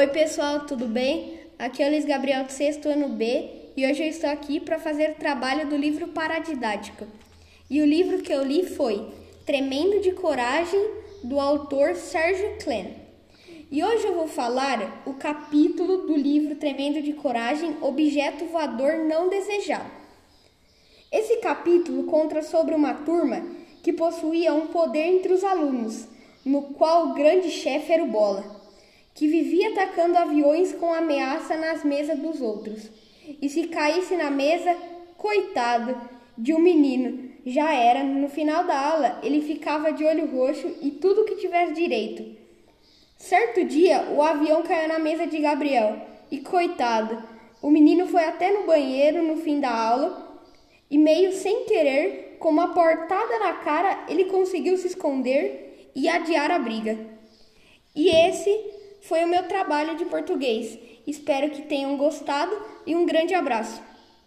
Oi, pessoal, tudo bem? Aqui é o Luiz Gabriel do sexto ano B e hoje eu estou aqui para fazer o trabalho do livro Paradidática. E o livro que eu li foi Tremendo de Coragem, do autor Sérgio Klen. E hoje eu vou falar o capítulo do livro Tremendo de Coragem, Objeto Voador Não Desejado. Esse capítulo conta sobre uma turma que possuía um poder entre os alunos, no qual o grande chefe era o Bola que vivia atacando aviões com ameaça nas mesas dos outros. E se caísse na mesa, coitado de um menino, já era. No final da aula, ele ficava de olho roxo e tudo que tivesse direito. Certo dia, o avião caiu na mesa de Gabriel e, coitado, o menino foi até no banheiro no fim da aula e, meio sem querer, com uma portada na cara, ele conseguiu se esconder e adiar a briga. E esse foi o meu trabalho de português. Espero que tenham gostado e um grande abraço.